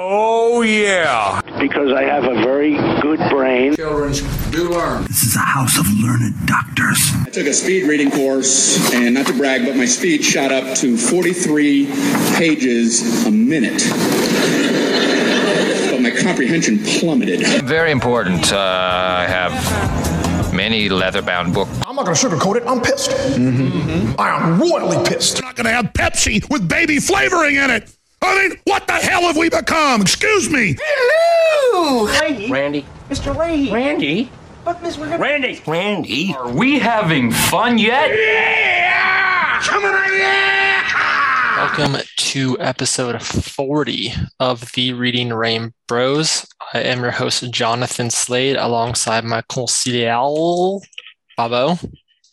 Oh, yeah. Because I have a very good brain. Children do learn. This is a house of learned doctors. I took a speed reading course, and not to brag, but my speed shot up to 43 pages a minute. But my comprehension plummeted. Very important. Uh, I have many leather-bound books. I'm not going to sugarcoat it. I'm pissed. Mm-hmm. I am royally pissed. I'm not going to have Pepsi with baby flavoring in it. I mean, what the hell have we become? Excuse me. Hello. Lahey. Randy. Mr. Lahey. Randy. But Miss Randy. Randy. Randy. Are we having fun yet? Yeah! Coming on, yeah! Welcome to episode 40 of the Reading Rain Bros. I am your host, Jonathan Slade, alongside my consigliere, Babo.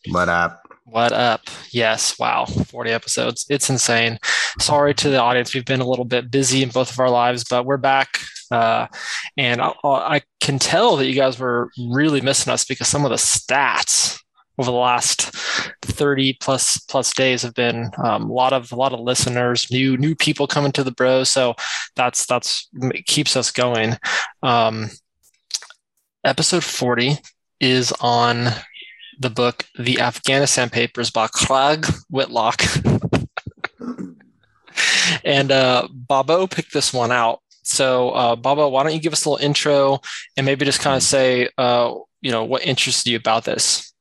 What up? What up? Yes, wow, 40 episodes. It's insane. Sorry to the audience. We've been a little bit busy in both of our lives, but we're back. Uh, and I, I can tell that you guys were really missing us because some of the stats over the last 30 plus plus days have been um, a lot of a lot of listeners new new people coming to the bro so that's that's keeps us going um, episode 40 is on the book The Afghanistan Papers by Craig Whitlock. and uh, Babo picked this one out. So, uh, Babo, why don't you give us a little intro and maybe just kind of say, uh, you know, what interests you about this?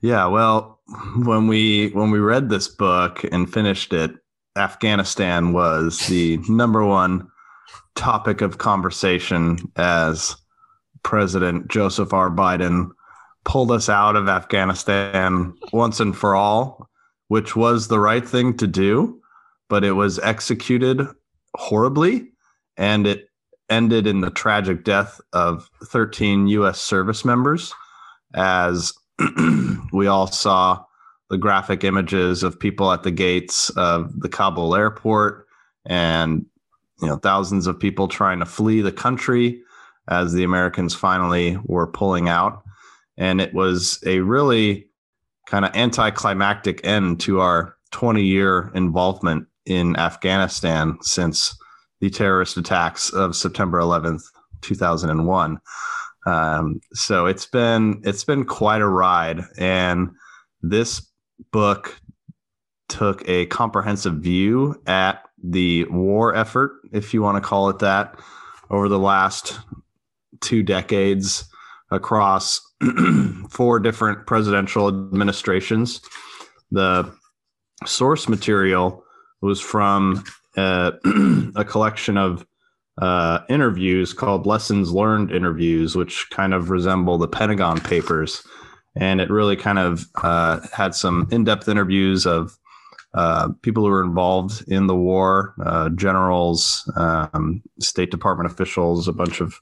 Yeah, well, when we when we read this book and finished it, Afghanistan was the number one topic of conversation as President Joseph R. Biden pulled us out of Afghanistan once and for all, which was the right thing to do, but it was executed horribly and it ended in the tragic death of 13 U.S. service members as we all saw the graphic images of people at the gates of the Kabul airport and you know thousands of people trying to flee the country as the Americans finally were pulling out. And it was a really kind of anticlimactic end to our 20 year involvement in Afghanistan since the terrorist attacks of September 11th, 2001. Um, so it's been it's been quite a ride, and this book took a comprehensive view at the war effort, if you want to call it that, over the last two decades across four different presidential administrations. The source material was from uh, a collection of uh, interviews called Lessons Learned Interviews, which kind of resemble the Pentagon Papers. And it really kind of uh, had some in depth interviews of uh, people who were involved in the war, uh, generals, um, State Department officials, a bunch of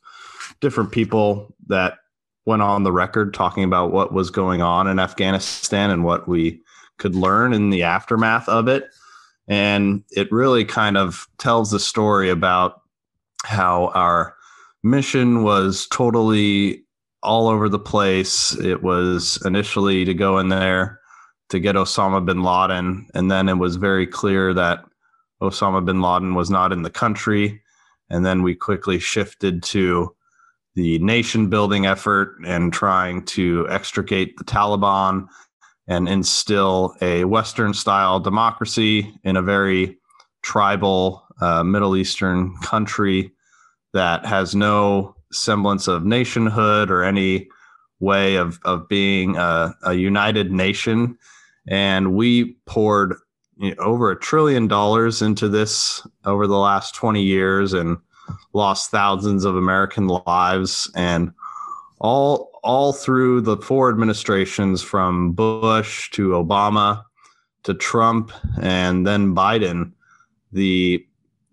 different people that went on the record talking about what was going on in Afghanistan and what we could learn in the aftermath of it. And it really kind of tells the story about how our mission was totally all over the place. It was initially to go in there to get Osama bin Laden. And then it was very clear that Osama bin Laden was not in the country. And then we quickly shifted to the nation building effort and trying to extricate the Taliban and instill a Western style democracy in a very tribal uh, Middle Eastern country that has no semblance of nationhood or any way of, of being a, a united nation. And we poured you know, over a trillion dollars into this over the last 20 years and lost thousands of American lives, and all all through the four administrations from Bush to Obama to Trump and then Biden, the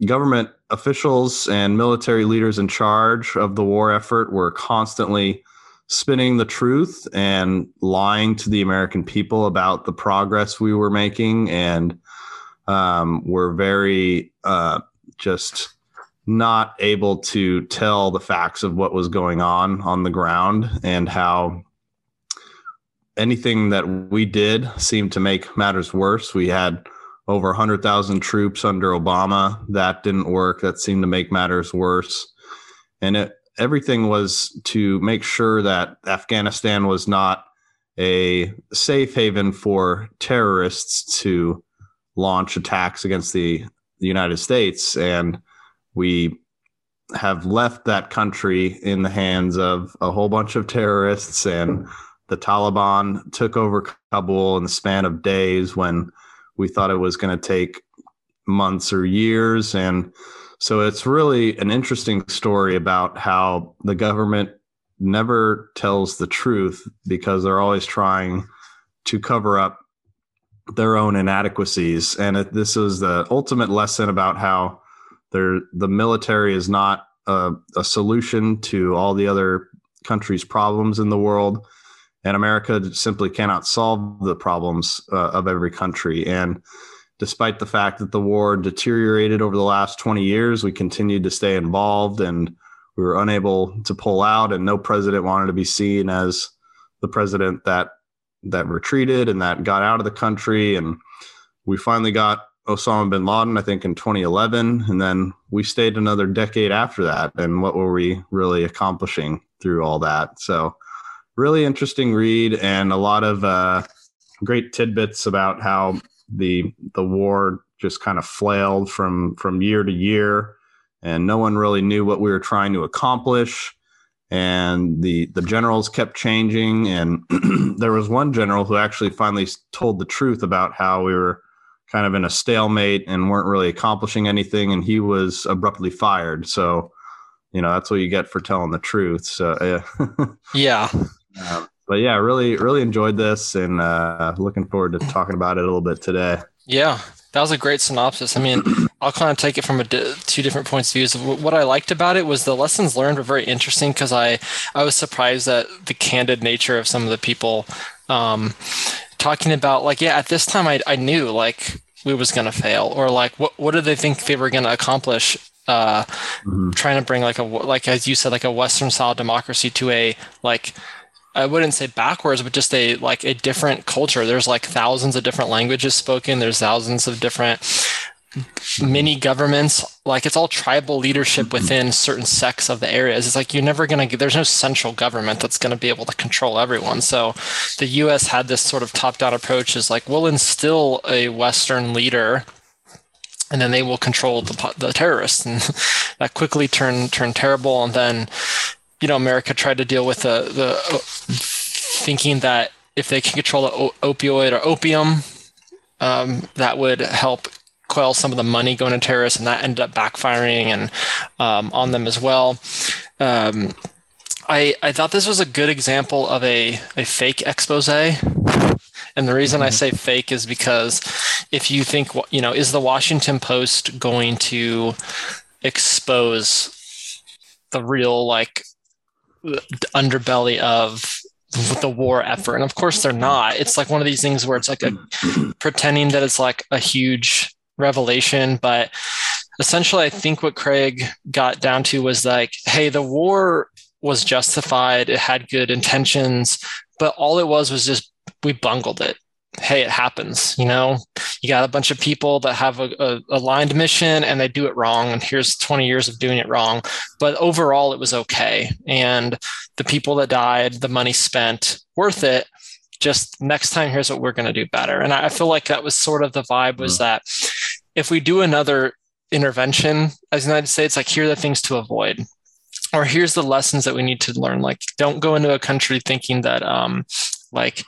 government officials and military leaders in charge of the war effort were constantly spinning the truth and lying to the American people about the progress we were making, and um, were very uh, just not able to tell the facts of what was going on on the ground and how anything that we did seemed to make matters worse. We had over 100,000 troops under Obama. That didn't work. That seemed to make matters worse. And it, everything was to make sure that Afghanistan was not a safe haven for terrorists to launch attacks against the, the United States. And we have left that country in the hands of a whole bunch of terrorists and the Taliban took over Kabul in the span of days when we thought it was going to take months or years. And so it's really an interesting story about how the government never tells the truth because they're always trying to cover up their own inadequacies. And it, this is the ultimate lesson about how there, the military is not a, a solution to all the other countries' problems in the world, and America simply cannot solve the problems uh, of every country. And despite the fact that the war deteriorated over the last 20 years, we continued to stay involved and we were unable to pull out, and no president wanted to be seen as the president that that retreated and that got out of the country. And we finally got Osama bin Laden, I think, in 2011. And then we stayed another decade after that. And what were we really accomplishing through all that? So, really interesting read and a lot of uh, great tidbits about how the the war just kind of flailed from from year to year, and no one really knew what we were trying to accomplish. And the the generals kept changing, and there was one general who actually finally told the truth about how we were kind of in a stalemate and weren't really accomplishing anything and he was abruptly fired. So you know that's what you get for telling the truth. So yeah. Yeah. Um, but yeah really really enjoyed this and uh looking forward to talking about it a little bit today. Yeah that was a great synopsis. I mean i'll kind of take it from a di- two different points of views. What i liked about it was the lessons learned were very interesting because i i was surprised at the candid nature of some of the people um talking about like yeah at this time i, I knew like we was going to fail or like what what did they think they were going to accomplish uh mm-hmm. trying to bring like a like as you said like a western style democracy to a like I wouldn't say backwards, but just a like a different culture. There's like thousands of different languages spoken. There's thousands of different mini governments like it's all tribal leadership mm-hmm. within certain sects of the areas. It's like you're never going to there's no central government that's going to be able to control everyone. So the us had this sort of top down approach is like we'll instill a western leader and then they will control the, the terrorists. And that quickly turned turned terrible. And then you know america tried to deal with the the thinking that if they can control the opioid or opium um, that would help quell some of the money going to terrorists, and that ended up backfiring and um, on them as well. Um, I, I thought this was a good example of a, a fake expose. And the reason I mm-hmm. say fake is because if you think, you know, is the Washington Post going to expose the real, like, underbelly of the war effort? And of course they're not. It's like one of these things where it's like a pretending that it's like a huge revelation, but essentially, I think what Craig got down to was like, hey, the war was justified, it had good intentions, but all it was was just we bungled it. Hey, it happens. You know, you got a bunch of people that have a, a aligned mission and they do it wrong. And here's 20 years of doing it wrong. But overall, it was okay. And the people that died, the money spent, worth it just next time here's what we're going to do better and i feel like that was sort of the vibe was mm. that if we do another intervention as the United States, like here are the things to avoid, or here's the lessons that we need to learn. Like, don't go into a country thinking that, um, like,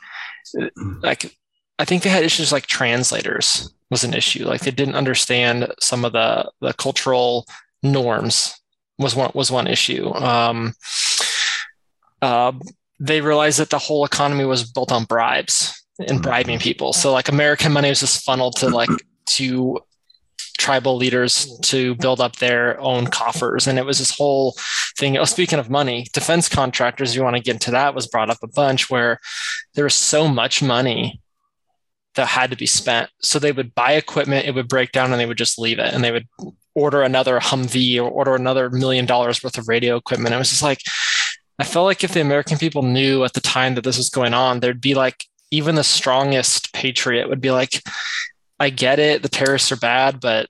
like I think they had issues like translators was an issue. Like they didn't understand some of the the cultural norms was one was one issue. Um, uh, they realized that the whole economy was built on bribes and bribing people. So like American money was just funneled to like to tribal leaders to build up their own coffers. And it was this whole thing. Oh, speaking of money, defense contractors, you want to get into that, was brought up a bunch where there was so much money that had to be spent. So they would buy equipment, it would break down, and they would just leave it. And they would order another Humvee or order another million dollars worth of radio equipment. It was just like, I felt like if the American people knew at the time that this was going on, there'd be like even the strongest patriot would be like, I get it. The terrorists are bad, but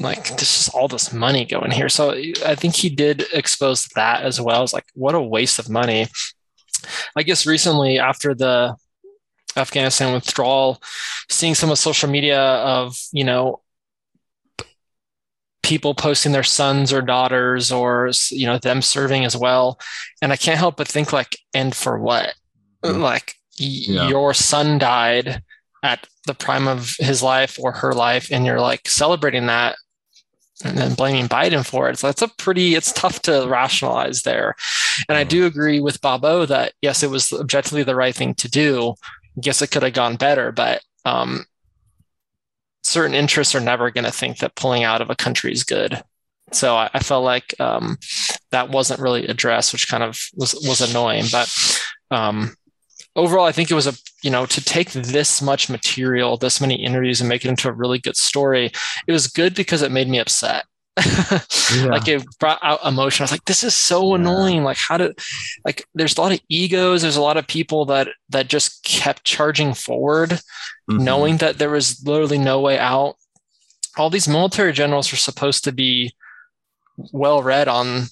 like there's just all this money going here. So I think he did expose that as well. It's like what a waste of money. I guess recently after the Afghanistan withdrawal, seeing some of social media of you know people posting their sons or daughters or you know them serving as well and i can't help but think like and for what mm-hmm. like yeah. your son died at the prime of his life or her life and you're like celebrating that and then blaming Biden for it. So that's a pretty, it's tough to rationalize there. And I do agree with Bobo that yes, it was objectively the right thing to do. Yes, it could have gone better, but um, certain interests are never going to think that pulling out of a country is good. So I, I felt like um, that wasn't really addressed, which kind of was was annoying. But um, overall, I think it was a you know to take this much material, this many interviews, and make it into a really good story. It was good because it made me upset. yeah. like it brought out emotion. I was like, this is so annoying. Like, how did like there's a lot of egos, there's a lot of people that that just kept charging forward, mm-hmm. knowing that there was literally no way out. All these military generals are supposed to be well read on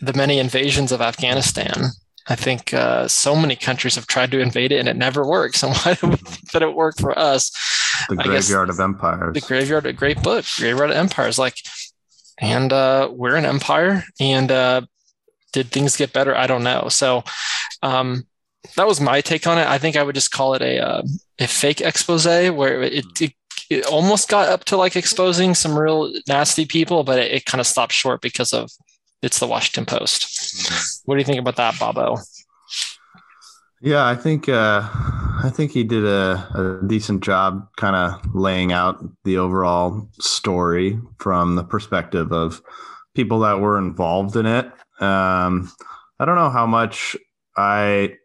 the many invasions of Afghanistan. I think uh, so many countries have tried to invade it and it never works. And why do we think that it worked for us? The Graveyard of Empires. The Graveyard, a great book, Graveyard of Empires. Like and uh, we're an empire. And uh, did things get better? I don't know. So um, that was my take on it. I think I would just call it a uh, a fake expose where it, it, it almost got up to like exposing some real nasty people, but it, it kind of stopped short because of it's the Washington Post. Mm-hmm. What do you think about that, Bobo? Yeah, I think uh, I think he did a, a decent job, kind of laying out the overall story from the perspective of people that were involved in it. Um, I don't know how much I.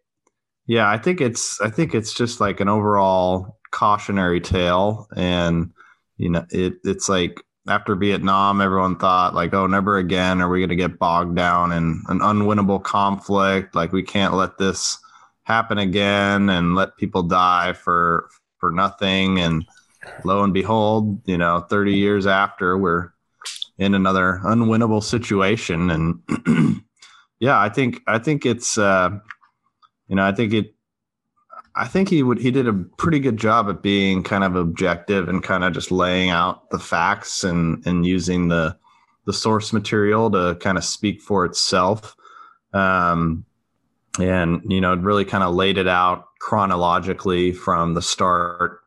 Yeah, I think it's I think it's just like an overall cautionary tale, and you know, it it's like after Vietnam, everyone thought like, oh, never again are we going to get bogged down in an unwinnable conflict. Like we can't let this happen again and let people die for for nothing and lo and behold you know 30 years after we're in another unwinnable situation and yeah i think i think it's uh you know i think it i think he would he did a pretty good job at being kind of objective and kind of just laying out the facts and and using the the source material to kind of speak for itself. Um and you know really kind of laid it out chronologically from the start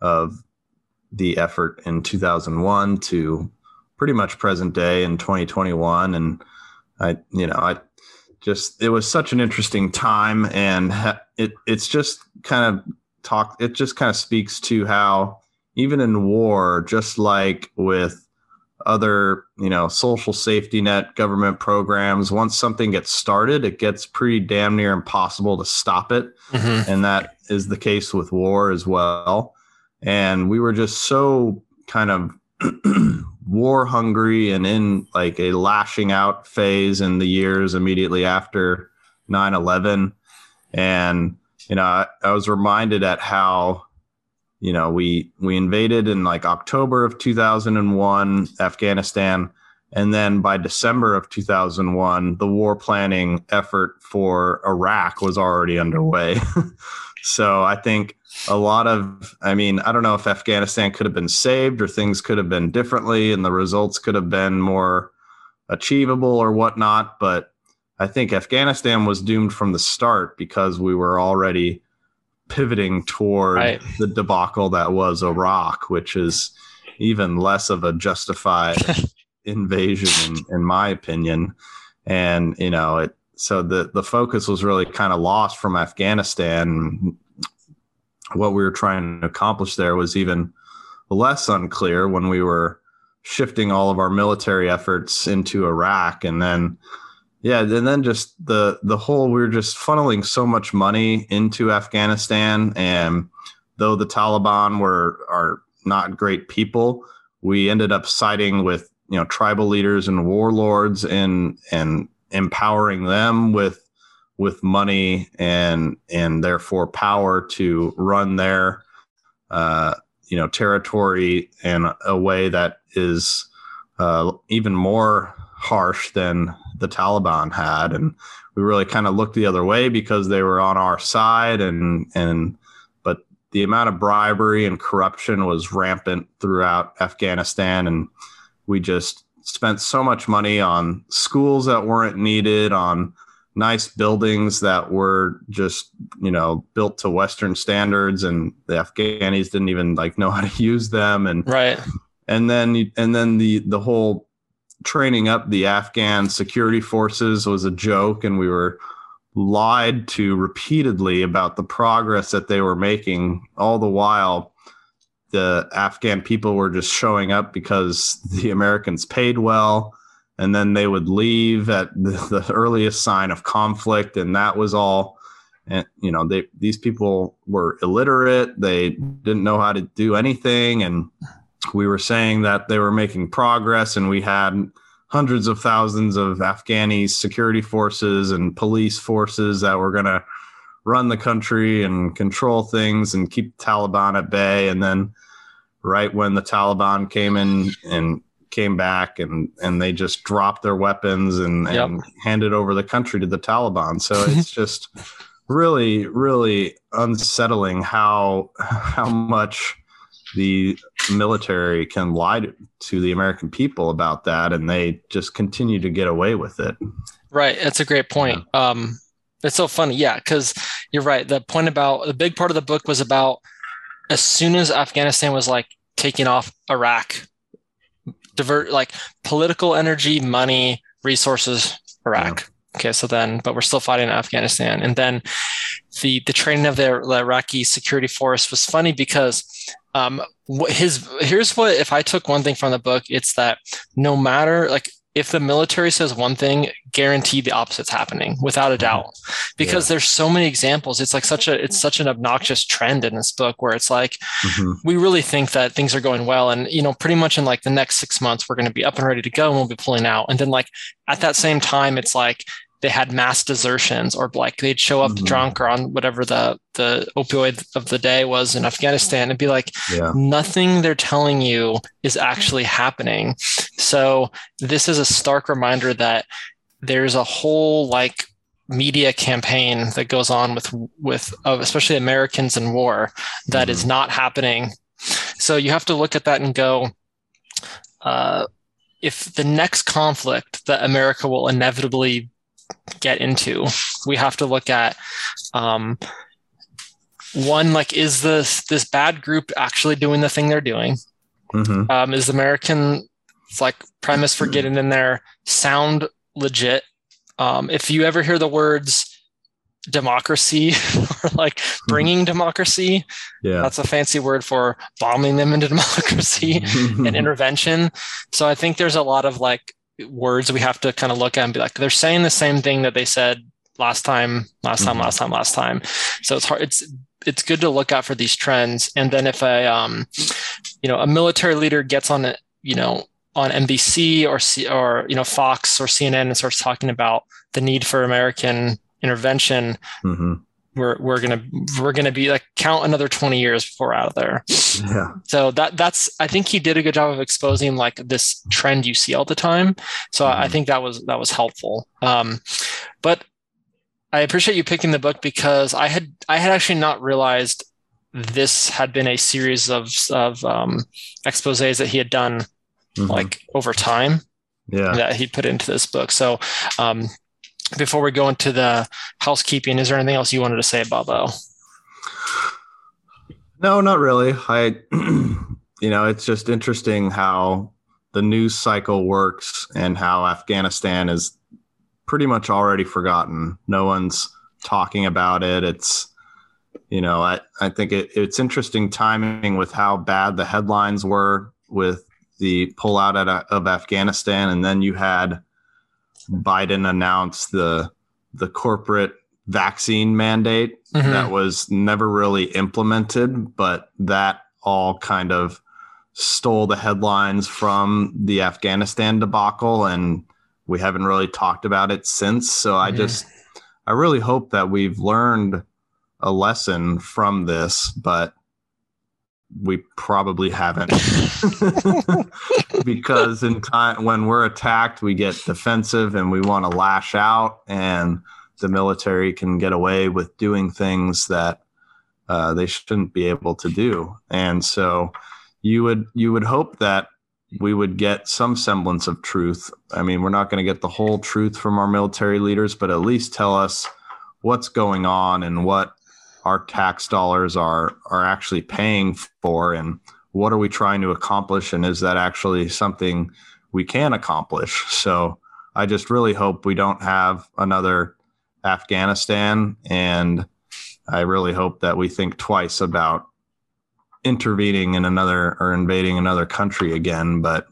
of the effort in 2001 to pretty much present day in 2021 and i you know i just it was such an interesting time and it it's just kind of talk it just kind of speaks to how even in war just like with other you know social safety net government programs once something gets started it gets pretty damn near impossible to stop it mm-hmm. and that is the case with war as well and we were just so kind of war hungry and in like a lashing out phase in the years immediately after 9-11 and you know I, I was reminded at how you know we we invaded in like october of 2001 afghanistan. And then by december of 2001 the war planning effort for iraq was already underway so i think a lot of i mean i don't know if afghanistan could have been saved or things could have been differently and the results could have been more achievable or whatnot but i think afghanistan was doomed from the start because we were already pivoting toward right. the debacle that was Iraq, which is even less of a justified invasion, in, in my opinion. And you know, it so the the focus was really kind of lost from Afghanistan. What we were trying to accomplish there was even less unclear when we were shifting all of our military efforts into Iraq, and then yeah, and then just the the whole we are just funneling so much money into Afghanistan, and though the Taliban were are not great people, we ended up siding with you know tribal leaders and warlords and and empowering them with with money and and therefore power to run their uh, you know territory in a way that is uh, even more harsh than the Taliban had, and we really kind of looked the other way because they were on our side, and and but the amount of bribery and corruption was rampant throughout Afghanistan, and we just spent so much money on schools that weren't needed, on nice buildings that were just you know built to western standards and the afghanis didn't even like know how to use them. And right. and then and then the the whole training up the afghan security forces was a joke and we were lied to repeatedly about the progress that they were making all the while the afghan people were just showing up because the americans paid well and then they would leave at the, the, earliest sign of conflict and that was all. And you know they these people were illiterate they didn't know how to do anything and we were saying that they were making progress and we had hundreds of thousands of afghani security forces and police forces that were going to run the country and control things and keep taliban at bay and then right when the taliban came in and came back and and they just dropped their weapons and, yep. and handed over the country to the Taliban. So it's just really really unsettling how how much the military can lie to the American people about that and they just continue to get away with it. Right, that's a great point. Yeah. Um it's so funny. Yeah, cuz you're right. The point about the big part of the book was about as soon as Afghanistan was like taking off Iraq divert like political energy, money, resources, Iraq. Yeah. Okay, so then, but we're still fighting in Afghanistan, and then the the training of the, the Iraqi security force was funny because um, his here's what if I took one thing from the book, it's that no matter like if the military says one thing, guarantee the opposite's happening without a mm-hmm. doubt. Because yeah. there's so many examples. It's like such a it's such an obnoxious trend in this book where it's like mm-hmm. we really think that things are going well. And you know, pretty much in like the next six months, we're gonna be up and ready to go and we'll be pulling out. And then like at that same time, it's like they had mass desertions or like they'd show up mm-hmm. drunk or on whatever the the opioid of the day was in Afghanistan and be like yeah. nothing they're telling you is actually happening. So this is a stark reminder that there's a whole like media campaign that goes on with with uh, especially Americans in war that mm-hmm. is not happening. So you have to look at that and go uh, if the next conflict that America will inevitably get into. We have to look at um, one like is this this bad group actually doing the thing they're doing? Mm-hmm. Um, is American like premise for getting in there sound legit? Um, if you ever hear the words democracy or like mm-hmm. bringing democracy yeah that's a fancy word for bombing them into democracy and intervention so i think there's a lot of like words we have to kind of look at and be like they're saying the same thing that they said last time last time mm-hmm. last time last time. So it's hard it's it's good to look out for these trends. And then if a um you know a military leader gets on it you know on NBC or C, or you know Fox or CNN and starts talking about the need for American intervention mm-hmm we're we're gonna we're gonna be like count another 20 years before we're out of there. Yeah. So that that's i think he did a good job of exposing like this trend you see all the time. So mm-hmm. I, think that was that was helpful. Um but i appreciate you picking the book because i had i had actually not realized this had been a series of of um exposes that he had done mm-hmm. like over time yeah. that he put into this book. So um before we go into the housekeeping, is there anything else you wanted to say about Bo? No, not really. I, you know, it's just interesting how the news cycle works and how Afghanistan is pretty much already forgotten. No one's talking about it. It's, you know, I, I think it, it's interesting timing with how bad the headlines were with the pullout of Afghanistan. And then you had Biden announced the the corporate vaccine mandate mm-hmm. that was never really implemented, but that all kind of stole the headlines from the Afghanistan debacle and we haven't really talked about it since. So I mm-hmm. just I really hope that we've learned a lesson from this, but we probably haven't. Because in time when we're attacked we get defensive and we want to lash out and the military can get away with doing things that uh, they shouldn't be able to do. And so you would you would hope that we would get some semblance of truth. I mean we're not going to get the whole truth from our military leaders but at least tell us what's going on and what our tax dollars are are actually paying for and what are we trying to accomplish and is that actually something we can accomplish so i just really hope we don't have another afghanistan and i really hope that we think twice about intervening in another or invading another country again but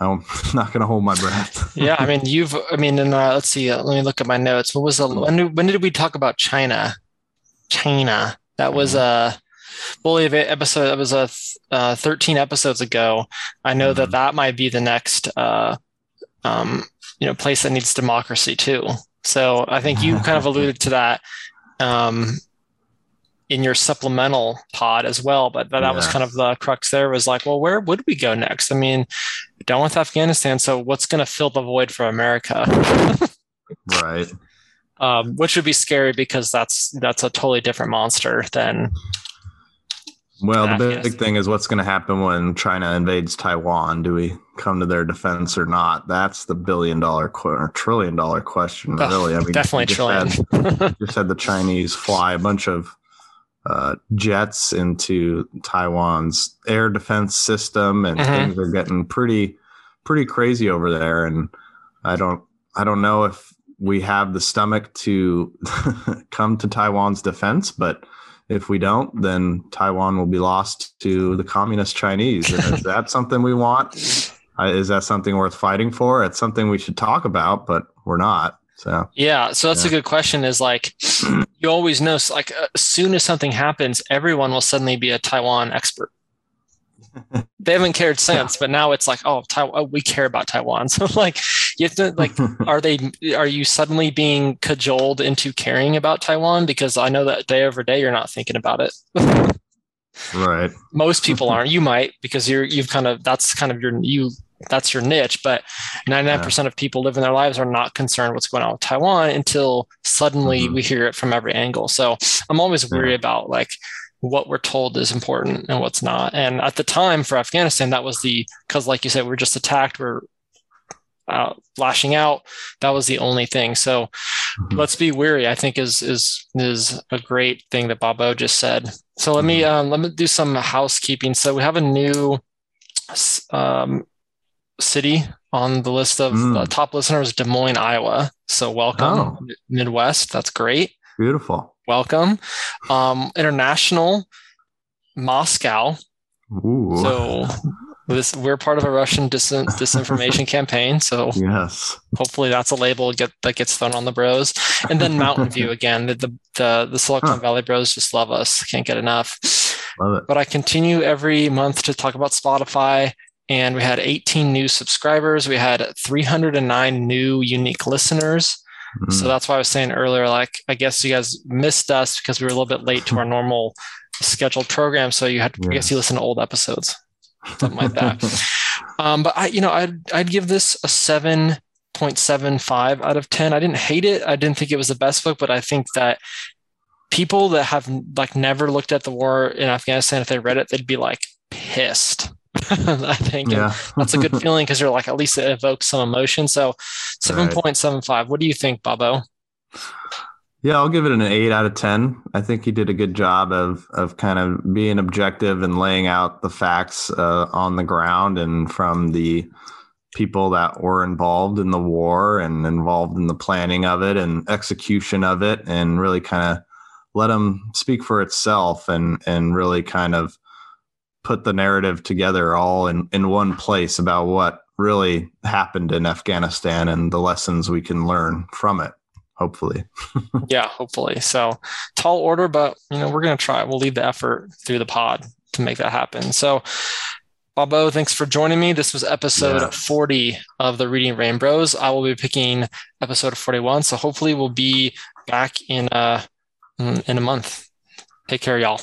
I'm not going to hold my breath. yeah, I mean, you've, I mean, and uh, let's see, uh, let me look at my notes. What was the, when, when did we talk about China? China. That was a bully episode. That was a uh, 13 episodes ago. I know that that might be the next, uh, um, you know, place that needs democracy too. So I think you kind of alluded to that um, in your supplemental pod as well. But that, that was kind of the crux there. Was like, well, where would we go next? I mean, done with Afghanistan. So what's going to fill the void for America? right um, which would be scary because that's that's a totally different monster than. Well, the big, big thing is what's going to happen when China invades Taiwan. Do we come to their defense or not? That's the billion dollar or trillion dollar question, really. I mean, definitely just trillion. Had, just had the Chinese fly a bunch of uh, jets into Taiwan's air defense system, and mm-hmm. things are getting pretty pretty crazy over there. And I don't I don't know if we have the stomach to come to Taiwan's defense, but if we don't, then Taiwan will be lost to the communist Chinese. And is that something we want? Is that something worth fighting for? It's something we should talk about, but we're not. So yeah, so that's yeah. a good question. Is like you always know, like as soon as something happens, everyone will suddenly be a Taiwan expert they haven't cared since, but now it's like, oh, Taiwan, oh, we care about Taiwan. So like, you have to like, are they? Are you suddenly being cajoled into caring about Taiwan? Because I know that day over day you're not thinking about it. right. Most people aren't. You might because you're you've kind of that's kind of your you that's your niche. But 99% yeah. of people living their lives are not concerned what's going on with Taiwan until suddenly mm-hmm. we hear it from every angle. So I'm always worried about like what we're told is important and what's not. And at the time for Afghanistan, that was the because, like you said, we're just attacked, we're uh, lashing out. That was the only thing. So mm-hmm. let's be weary. I think is is is a great thing that Bobo just said. So let me mm-hmm. um, let me do some housekeeping. So we have a new um, city on the list of mm. top listeners, Des Moines, Iowa. So welcome, oh. Midwest. That's great. Beautiful welcome. Um, international, Moscow. Ooh. So this we're part of a Russian dis- disinformation campaign. So yes, hopefully that's a label get, that gets thrown on the bros. And then Mountain View again. The the the, the Silicon huh. Valley bros just love us. Can't get enough. Love it. But I continue every month to talk about Spotify. And we had 18 new subscribers. We had 309 new unique listeners. Mm-hmm. So that's why I was saying earlier, like, I guess you guys missed us because we were a little bit late to our normal scheduled program. So you had to, yes. I guess you listen to old episodes, something like that. um, but I, you know, I'd, I'd give this a 7.75 out of 10. I didn't hate it. I didn't think it was the best book, but I think that people that have like never looked at the war in Afghanistan, if they read it, they'd be like pissed. I think yeah. that's a good feeling because you're like at least it evokes some emotion. So seven point seven five. What do you think, Bobo? Yeah, I'll give it an eight out of ten. I think he did a good job of of kind of being objective and laying out the facts uh, on the ground and from the people that were involved in the war and involved in the planning of it and execution of it, and really kind of let them speak for itself and and really kind of put the narrative together all in, in one place about what really happened in Afghanistan and the lessons we can learn from it. Hopefully. yeah, hopefully. So tall order, but you know, we're gonna try. We'll leave the effort through the pod to make that happen. So Bobo, thanks for joining me. This was episode yeah. 40 of the Reading Rainbows. I will be picking episode 41. So hopefully we'll be back in uh, a in a month. Take care, y'all.